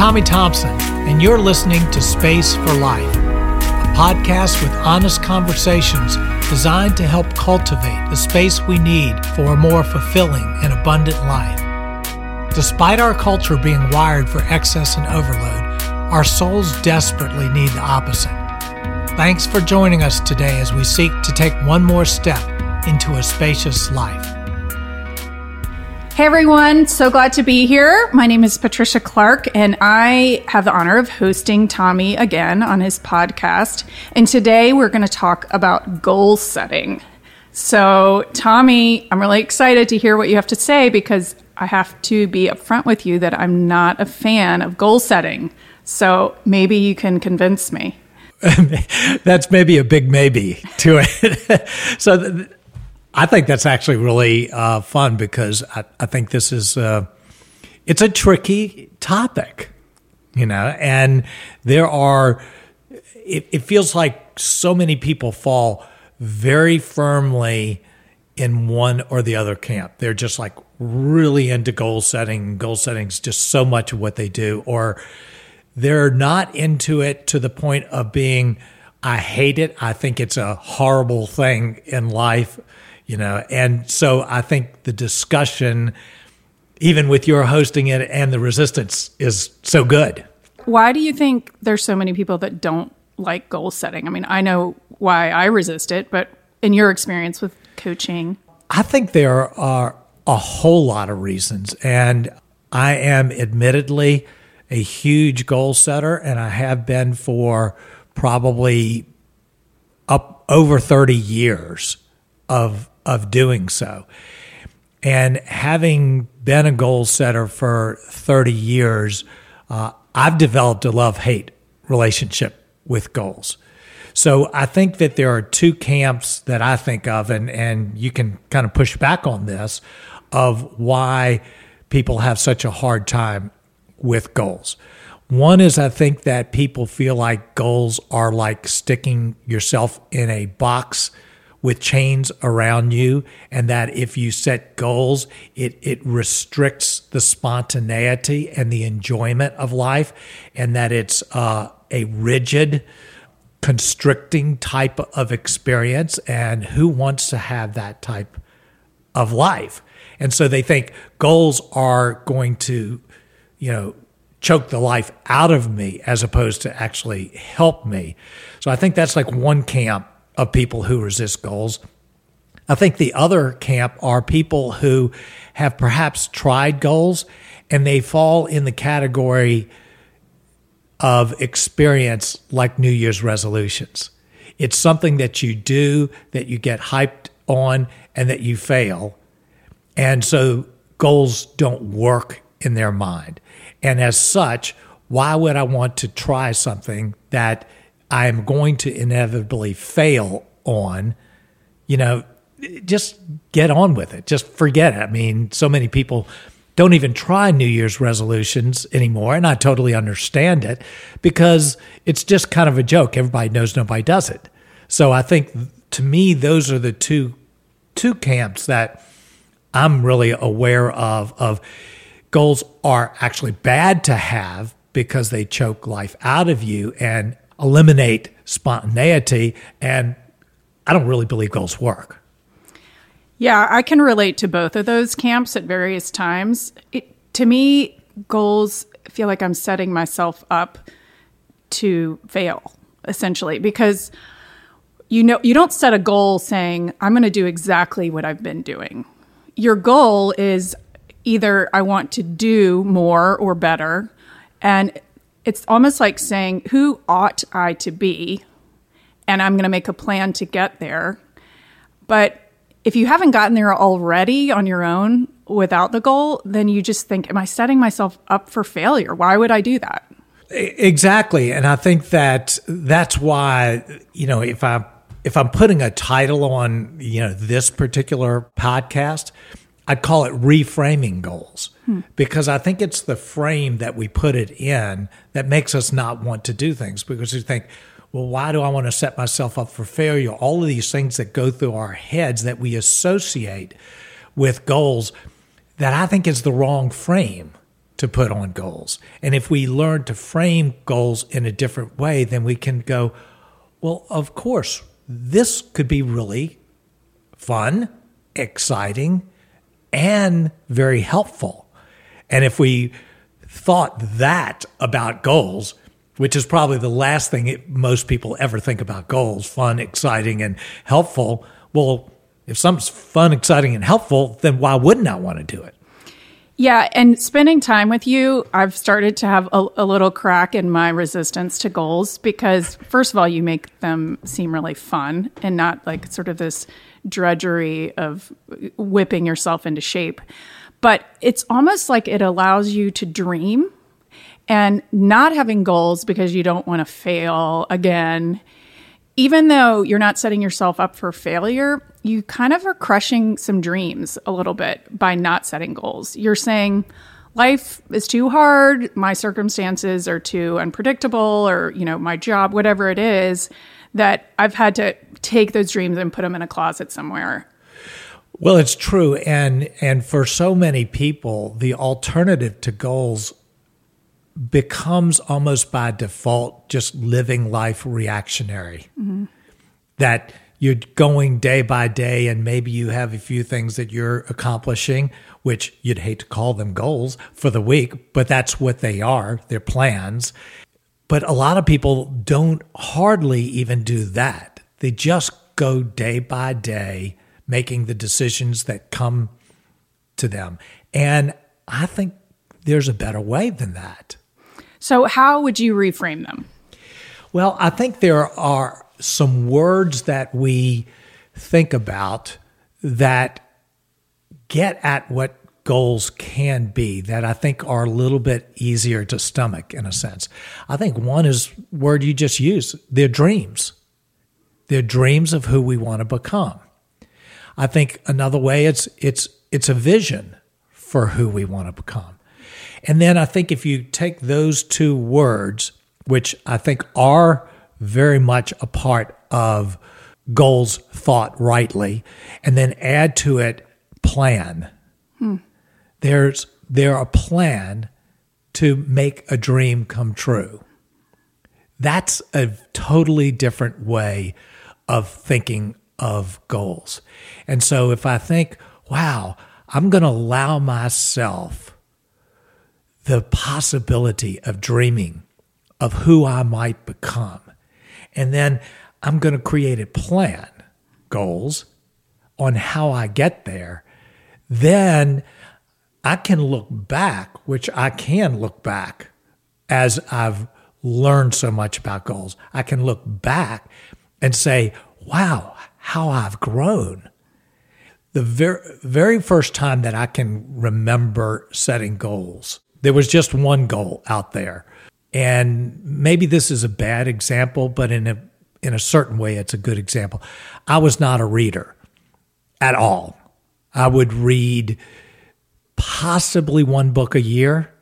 Tommy Thompson, and you're listening to Space for Life, a podcast with honest conversations designed to help cultivate the space we need for a more fulfilling and abundant life. Despite our culture being wired for excess and overload, our souls desperately need the opposite. Thanks for joining us today as we seek to take one more step into a spacious life. Hey everyone, so glad to be here. My name is Patricia Clark, and I have the honor of hosting Tommy again on his podcast. And today we're going to talk about goal setting. So, Tommy, I'm really excited to hear what you have to say because I have to be upfront with you that I'm not a fan of goal setting. So, maybe you can convince me. That's maybe a big maybe to it. so, th- I think that's actually really uh, fun because I, I, think this is uh, it's a tricky topic, you know, and there are it, it feels like so many people fall very firmly in one or the other camp. They're just like really into goal setting. Goal setting is just so much of what they do, or they're not into it to the point of being. I hate it. I think it's a horrible thing in life you know? And so i think the discussion even with your hosting it and the resistance is so good. Why do you think there's so many people that don't like goal setting? I mean i know why i resist it but in your experience with coaching? I think there are a whole lot of reasons and i am admittedly a huge goal setter and i have been for probably up over 30 years of of doing so. And having been a goal setter for 30 years, uh, I've developed a love hate relationship with goals. So I think that there are two camps that I think of, and, and you can kind of push back on this of why people have such a hard time with goals. One is I think that people feel like goals are like sticking yourself in a box with chains around you and that if you set goals it it restricts the spontaneity and the enjoyment of life and that it's uh, a rigid constricting type of experience and who wants to have that type of life? And so they think goals are going to you know choke the life out of me as opposed to actually help me so i think that's like one camp of people who resist goals. I think the other camp are people who have perhaps tried goals and they fall in the category of experience like New Year's resolutions. It's something that you do, that you get hyped on, and that you fail. And so goals don't work in their mind. And as such, why would I want to try something that I'm going to inevitably fail on, you know, just get on with it. Just forget it. I mean, so many people don't even try New Year's resolutions anymore. And I totally understand it because it's just kind of a joke. Everybody knows nobody does it. So I think to me, those are the two two camps that I'm really aware of of goals are actually bad to have because they choke life out of you and eliminate spontaneity. And I don't really believe goals work. Yeah, I can relate to both of those camps at various times. It, to me, goals feel like I'm setting myself up to fail, essentially, because you know you don't set a goal saying I'm going to do exactly what I've been doing. Your goal is either I want to do more or better, and it's almost like saying, Who ought I to be? And I'm going to make a plan to get there. But if you haven't gotten there already on your own without the goal, then you just think, Am I setting myself up for failure? Why would I do that? Exactly. And I think that that's why, you know, if I if I'm putting a title on, you know, this particular podcast, I'd call it reframing goals hmm. because I think it's the frame that we put it in that makes us not want to do things because we think, well, why do I want to set myself up for failure? All of these things that go through our heads that we associate with goals that I think is the wrong frame to put on goals. And if we learn to frame goals in a different way, then we can go, well, of course, this could be really fun, exciting, and very helpful. And if we thought that about goals, which is probably the last thing it, most people ever think about goals fun, exciting, and helpful. Well, if something's fun, exciting, and helpful, then why wouldn't I want to do it? Yeah, and spending time with you, I've started to have a, a, little crack in my resistance to goals because, first of all, you make them seem really fun and not like sort of this drudgery of whipping yourself into shape. But it's almost like it allows you to dream and not having goals because you don't want to fail again. Even though you're not setting yourself up for failure, you kind of are crushing some dreams a little bit by not setting goals. You're saying, life is too hard, my circumstances are too unpredictable, or, you know, my job, whatever it is, that I've had to take those dreams and put them in a closet somewhere. Well, it's true, and and for so many people, the alternative to goals becomes almost by default just living life reactionary. Mm-hmm. That you're going day by day, and maybe you have a few things that you're accomplishing, which you'd hate to call them goals for the week, but that's what they are. They're plans. But a lot of people don't hardly even do that. They just go day by day, making the decisions that come to them. And I think there's a better way than that. So, how would you reframe them? Well, I think there are some words that we think about that get at what goals can be that I think are a little bit easier to stomach in a sense. I think one is word you just use, they're dreams. They're dreams of who we want to become. I think another way it's it's it's a vision for who we want to become. And then I think if you take those two words, which I think are very much a part of goals thought rightly, and then add to it plan. Hmm. There's there a plan to make a dream come true. That's a totally different way of thinking of goals. And so if I think, wow, I'm going to allow myself the possibility of dreaming of who I might become. And then I'm going to create a plan, goals on how I get there. Then I can look back, which I can look back as I've learned so much about goals. I can look back and say, wow, how I've grown. The very, very first time that I can remember setting goals there was just one goal out there. And maybe this is a bad example, but in a in a certain way it's a good example. I was not a reader at all. I would read possibly one book a year.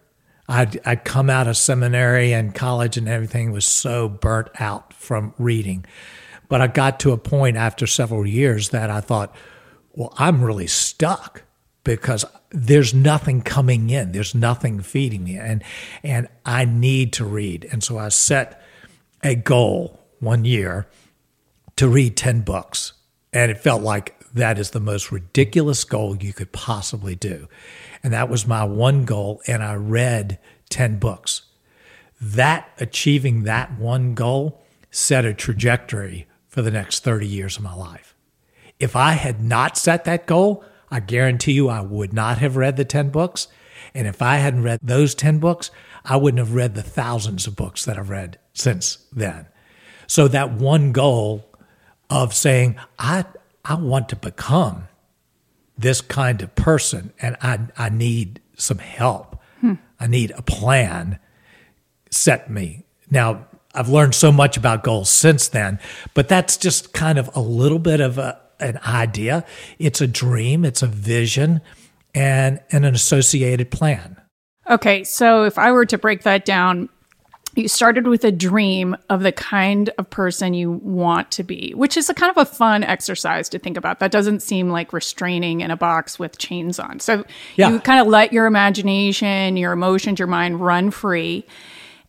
I'd, I'd come out of seminary and college and everything was so burnt out from reading. But I got to a point after several years that I thought, well, I'm really stuck because there's nothing coming in. There's nothing feeding me. And and i need to read. And so i set a goal one year to read 10 books. And it felt like that is the most ridiculous goal you could possibly do. And that was my one goal and i read 10 books. That achieving that one goal set a trajectory for the next 30 years of my life if i had not set that goal I guarantee you I would not have read the 10 books. And if I hadn't read those 10 books, I wouldn't have read the thousands of books that I've read since then. So that one goal of saying, I, I want to become this kind of person and I, I need some help. Hmm. I need a plan set me. Now, I've learned so much about goals since then, but that's just kind of a little bit of a, an idea, it's a dream, it's a vision, and, and an associated plan. Okay, so if I were to break that down, you started with a dream of the kind of person you want to be, which is a kind of a fun exercise to think about. That doesn't seem like restraining in a box with chains on. So Yeah. you kind of let your imagination, your emotions, your mind run free.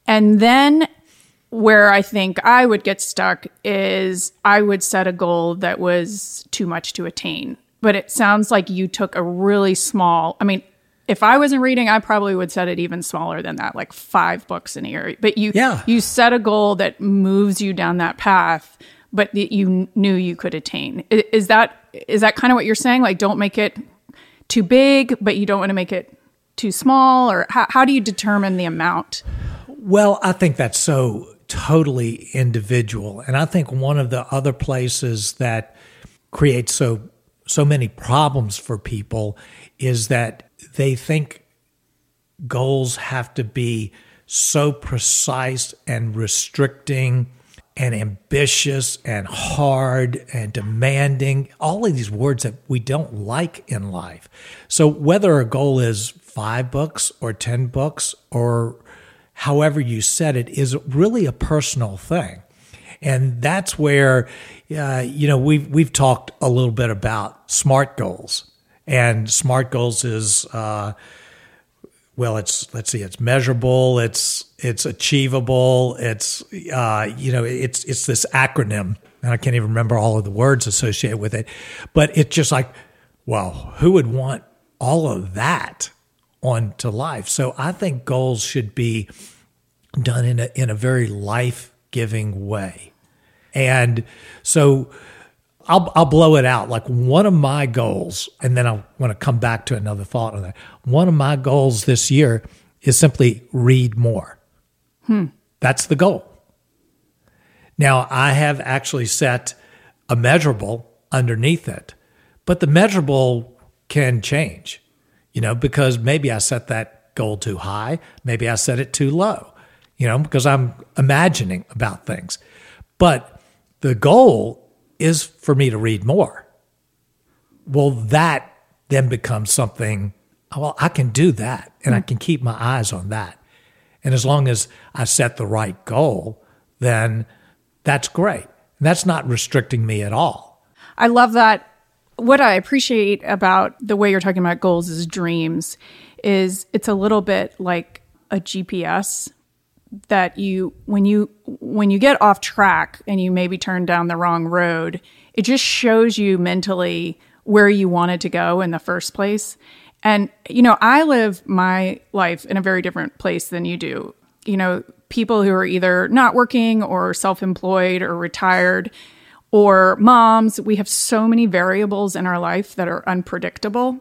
And then where I think I would get stuck is I would set a goal that was too much to attain. But it sounds like you took a really small, I mean, if I wasn't reading, I probably would set it even smaller than that, like five books in a year. But you, Yeah. you set a goal that moves you down that path, but that you kn- knew you could attain. Is that is that kind of what you're saying? Like, don't make it too big, but you don't want to make it too small, or how, how do you determine the amount? Well, I think that's so totally individual. And I think one of the other places that creates so so many problems for people is that they think goals have to be so precise and restricting and ambitious and hard and demanding all of these words that we don't like in life so whether a goal is five books or ten books or however you said it is really a personal thing. And that's where uh, you know we've we've talked a little bit about smart goals. And smart goals is uh, well it's let's see it's measurable it's it's achievable it's uh, you know it's it's this acronym. And i can't even remember all of the words associated with it. But it's just like well who would want all of that onto life so i think goals should be done in a in a very life-giving way and so I'll, I'll blow it out. Like one of my goals, and then I want to come back to another thought on that. One of my goals this year is simply read more. Hmm. That's the goal. Now, I have actually set a measurable underneath it, but the measurable can change, you know, because maybe I set that goal too high, maybe I set it too low, you know, because I'm imagining about things. But the goal is for me to read more. Well, that then becomes something, well, I can do that and I mm. can keep my eyes on that. And as long as I set the right goal, then that's great. And that's not restricting me at all. I love that. What I appreciate about the way you're talking about goals as dreams is it's a little bit like a GPS that you when you when you get off track and you maybe turn down the wrong road, it just shows you mentally where you wanted to go in the first place. And you know, I live my life in a very different place than you do. You know, people who are either not working or self-employed or retired or moms, we have so many variables in our life that are unpredictable.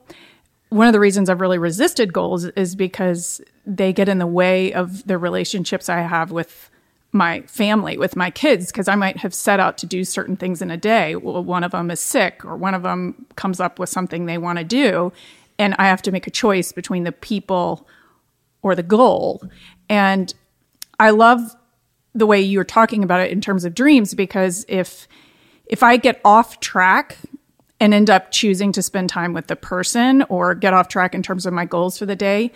One of the reasons I've really resisted goals is because they get in the way of the relationships I have with my family, with my kids, because I might have set out to do certain things in a day. Well, one of them is sick, or one of them comes up with something they want to do, and I have to make a choice between the people or the goal. And I love the way you're talking about it in terms of dreams because if if I get off track and end up choosing to spend time with the person or get off track in terms of my goals for the day,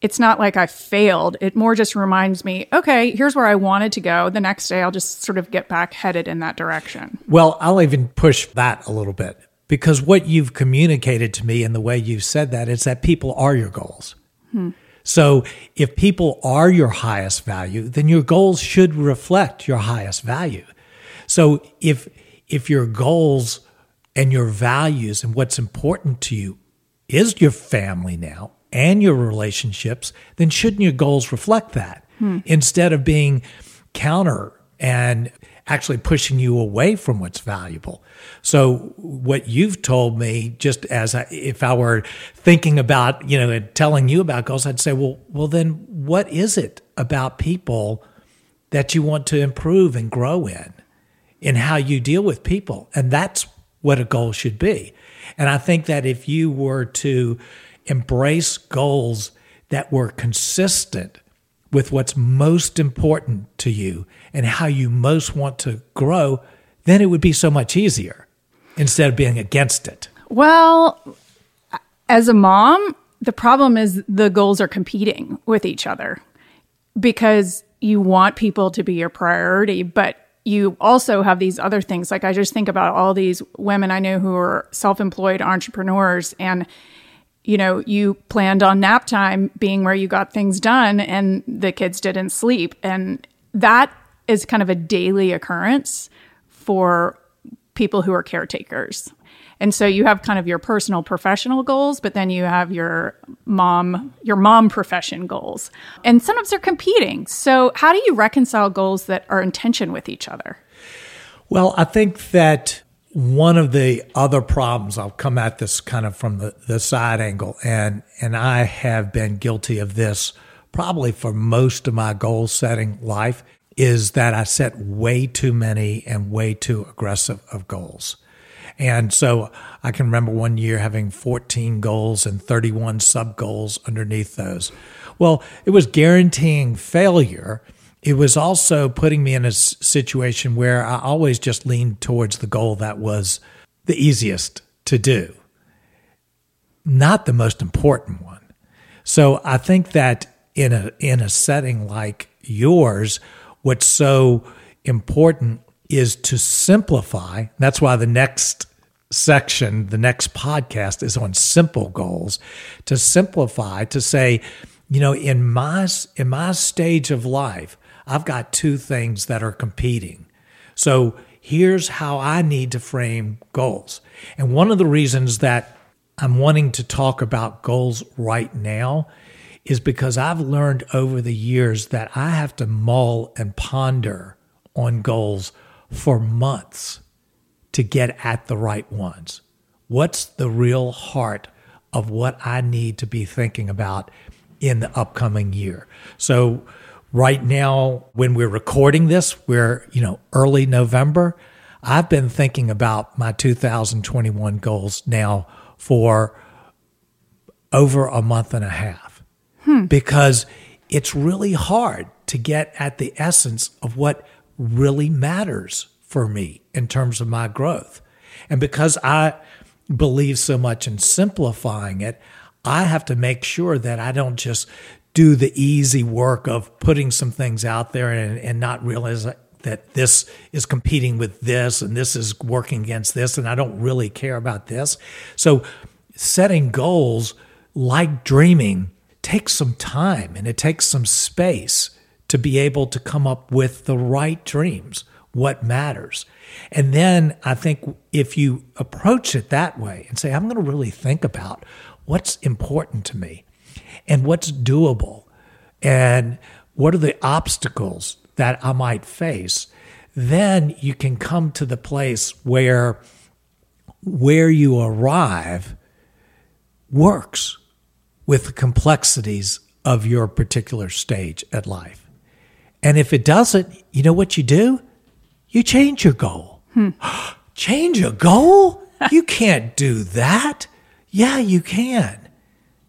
it's not like I failed. It more just reminds me, okay, here's where I wanted to go. The next day, I'll just sort of get back headed in that direction. Well, I'll even push that a little bit because what you've communicated to me and the way you've said that is that people are your goals. Hmm. So if people are your highest value, then your goals should reflect your highest value. So if if your goals and your values and what's important to you is your family now and your relationships, then shouldn't your goals reflect that hmm. instead of being counter and actually pushing you away from what's valuable? So what you've told me, just as I, if I were thinking about, you know, and telling you about goals, I'd say, well, well, then what is it about people that you want to improve and grow in? In how you deal with people. And that's what a goal should be. And I think that if you were to embrace goals that were consistent with what's most important to you and how you most want to grow, then it would be so much easier instead of being against it. Well, as a mom, the problem is the goals are competing with each other because you want people to be your priority, but you also have these other things. Like I just think about all these women I know who are self employed entrepreneurs and you know, you planned on nap time being where you got things done and the kids didn't sleep. And that is kind of a daily occurrence for people who are caretakers. And so you have kind of your personal professional goals, but then you have your mom, your mom profession goals. And sometimes they're competing. So how do you reconcile goals that are in tension with each other? Well, I think that one of the other problems, I'll come at this kind of from the, the side angle, and, and I have been guilty of this probably for most of my goal setting life, is that I set way too many and way too aggressive of goals. And so I can remember one year having 14 goals and 31 sub goals underneath those. Well, it was guaranteeing failure it was also putting me in a situation where I always just leaned towards the goal that was the easiest to do, not the most important one. So I think that in a in a setting like yours, what's so important is to simplify. That's why the next section, the next podcast is on simple goals, to simplify, to say, you know, in my in my stage of life, I've got two things that are competing. So here's how I need to frame goals. And one of the reasons that I'm wanting to talk about goals right now is because I've learned over the years that I have to mull and ponder on goals for months to get at the right ones. What's the real heart of what I need to be thinking about in the upcoming year? So, right now when we're recording this we're you know early november i've been thinking about my 2021 goals now for over a month and a half hmm. because it's really hard to get at the essence of what really matters for me in terms of my growth and because i believe so much in simplifying it I have to make sure that I don't just do the easy work of putting some things out there and, and not realize that this is competing with this and this is working against this and I don't really care about this. So setting goals like dreaming takes some time and it takes some space to be able to come up with the right dreams, what matters. And then I think if you approach it that way and say, I'm going to really think about what's important to me, and what's doable and what are the obstacles that I might face, then you can come to the place where where you arrive works with the complexities of your particular stage at life. And if it doesn't, you know what you do? You change your goal. Hmm. change a goal? you can't do that. Yeah, you can.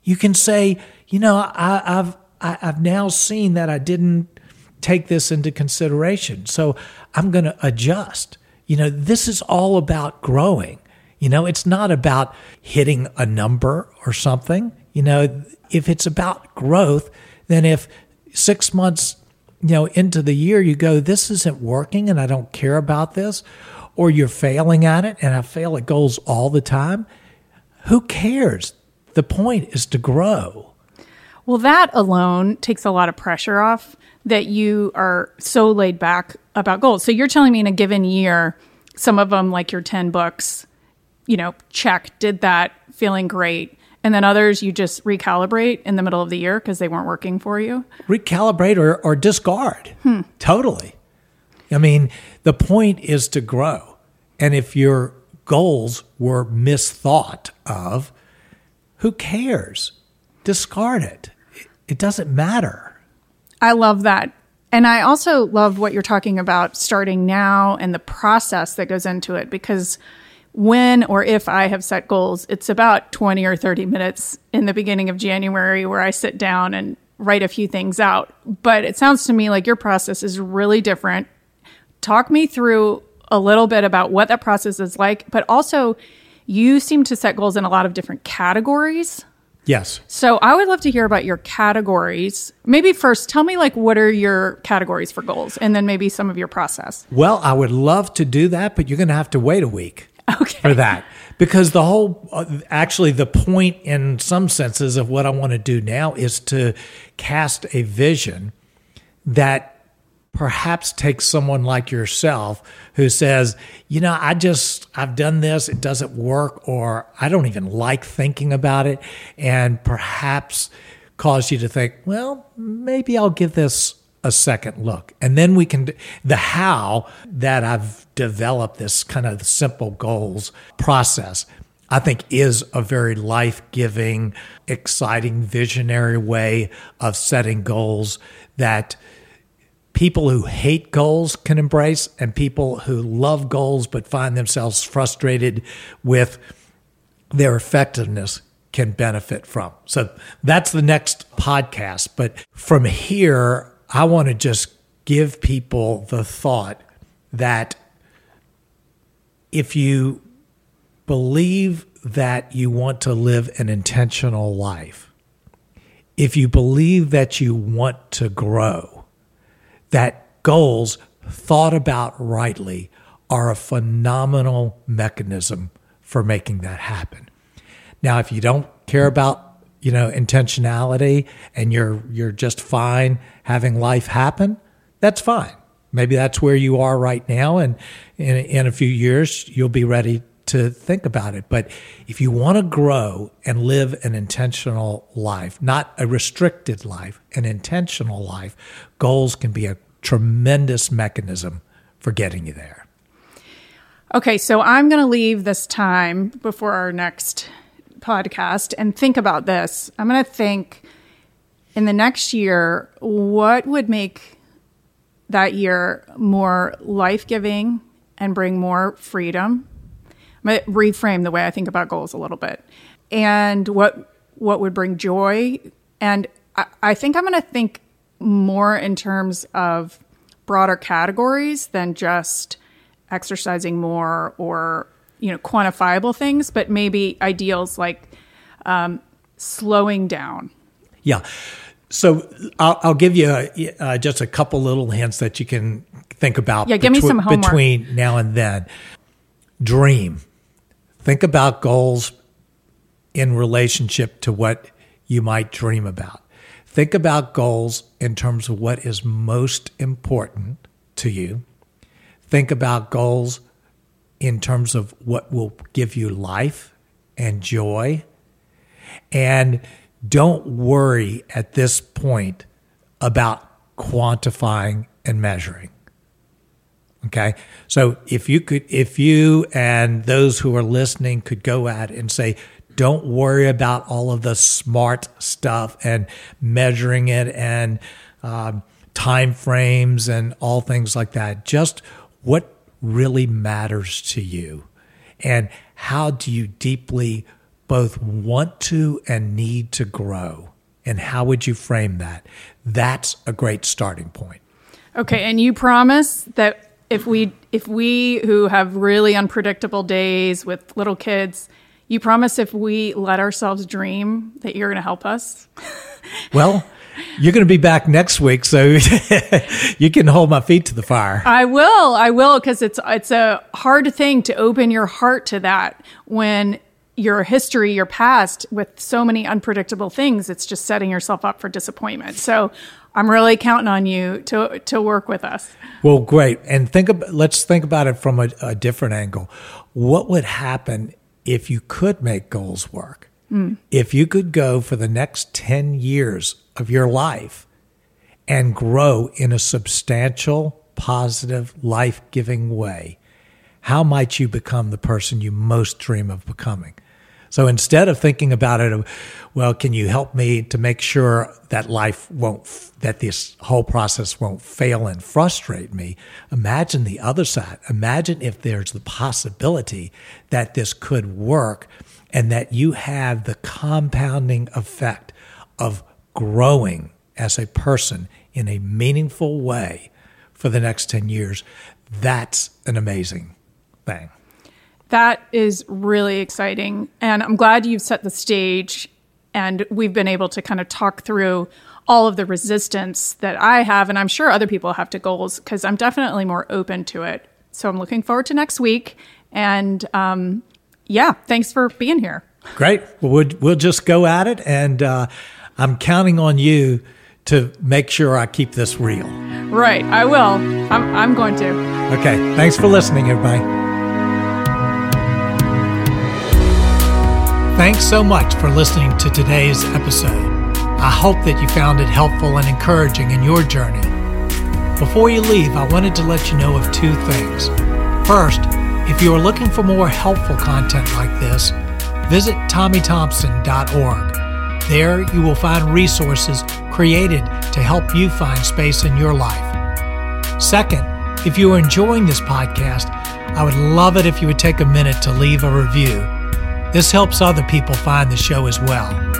You can say, you know, I, have I, I've now seen that I didn't take this into consideration, so I'm going to adjust. You know, this is all about growing. You know, it's not about hitting a number or something. You know, if it's about growth, then if six months, you know, into the year you go, this isn't working and I don't care about this, or you're failing at it and I fail at goals all the time, who cares? The point is to grow. Well, that alone takes a lot of pressure off that you are so laid back about goals. So you're telling me in a given year, some of them, like your 10 books, you know, check, did that, feeling great. And then others you just recalibrate in the middle of the year because they weren't working for you? Recalibrate or, or discard. Hmm. Totally. I mean, the point is to grow. And if your goals were misthought of, who cares? Discard it it doesn't matter. I love that. And I also love what you're talking about starting now and the process that goes into it because when or if I have set goals, it's about 20 or 30 minutes in the beginning of January where I sit down and write a few things out. But it sounds to me like your process is really different. Talk me through a little bit about what that process is like, but also you seem to set goals in a lot of different categories Yes. So I would love to hear about your categories. Maybe first, tell me like what are your categories for goals, and then maybe some of your process. Well, I would love to do that, but you're going to have to wait a week Okay. for that because the whole, uh, actually, the point in some senses of what I want to do now is to cast a vision that perhaps takes someone like yourself who says, you know, I just, I've done this, it doesn't work, or I don't even like thinking about it, and perhaps cause you to think, well, maybe I'll give this a second look. And then we can, the how that I've developed this kind of simple goals process. I think is a very life giving, exciting, visionary way of setting goals that people who hate goals can embrace and people who love goals but find themselves frustrated with their effectiveness can benefit from. So that's the next podcast. But from here, I want to just give people the thought that if you believe that you want to live an intentional life, if you believe that you want to grow, that goals thought about rightly are a phenomenal mechanism for making that happen. Now, if you don't care about you know intentionality and you're you're just fine having life happen, that's fine. Maybe that's where you are right now, and in, in a few years you'll be ready to think about it. But if you want to grow and live an intentional life, not a restricted life, an intentional life, goals can be a tremendous mechanism for getting you there. Okay, so I'm going to leave this time before our next podcast and think about this. I'm going to think in the next year, what would make that year more life giving and bring more freedom? I'm going to reframe the way I think about goals a little bit. And what what would bring joy? And I, I think I'm going to think more in terms of broader categories than just exercising more or you know quantifiable things, but maybe ideals like um, slowing down. Yeah. So I'll, I'll give you a, uh, just a couple little hints that you can think about. Yeah, give me some homework. between now and then. Dream. Think about goals in relationship to what you might dream about. Think about goals in terms of what is most important to you. Think about goals in terms of what will give you life and joy. And don't worry at this point about quantifying and measuring. Okay. So if you could, if you and those who are listening could go out and say, don't worry about all of the smart stuff and measuring it and um, time frames and all things like that. Just what really matters to you? And how do you deeply both want to and need to grow? And how would you frame that? That's a great starting point. Okay, and you promise that if we if we who have really unpredictable days with little kids, you promise if we let ourselves dream that you're going to help us. well you're going to be back next week so you can hold my feet to the fire I will. I will because it's it's a hard thing to open your heart to that when your history, your past with so many unpredictable things, it's just setting yourself up for disappointment. So I'm really counting on you to to work with us. Well, great. And think about, let's think about it from a, a different angle. What would happen if you could make goals work? Hmm. If you could go for the next 10 years of your life and grow in a substantial, positive, life giving way, how might you become the person you most dream of becoming? So instead of thinking about it, well, can you help me to make sure that life won't, that this whole process won't fail and frustrate me? Imagine the other side. Imagine if there's the possibility that this could work and that you have the compounding effect of growing as a person in a meaningful way for the next 10 years. That's an amazing thing. That is really exciting. And I'm glad you've set the stage And we've been able to kind of talk through all of the resistance that I have, and I'm sure other people have to goals because I'm definitely more open to it. So I'm looking forward to next week. And um, yeah, thanks for being here. Great. Well, we'll, we'll just go at it. And uh, I'm counting on you to make sure I keep this real. Right. I will. I'm, I'm going to. Okay. Thanks for listening, everybody. Thanks so much for listening to today's episode. I hope that you found it helpful and encouraging in your journey. Before you leave, I wanted to let you know of two things. First, if you are looking for more helpful content like this, visit TommyThompson.org. There you will find resources created to help you find space in your life. Second, if you are enjoying this podcast, I would love it if you would take a minute to leave a review. This helps other people find the show as well.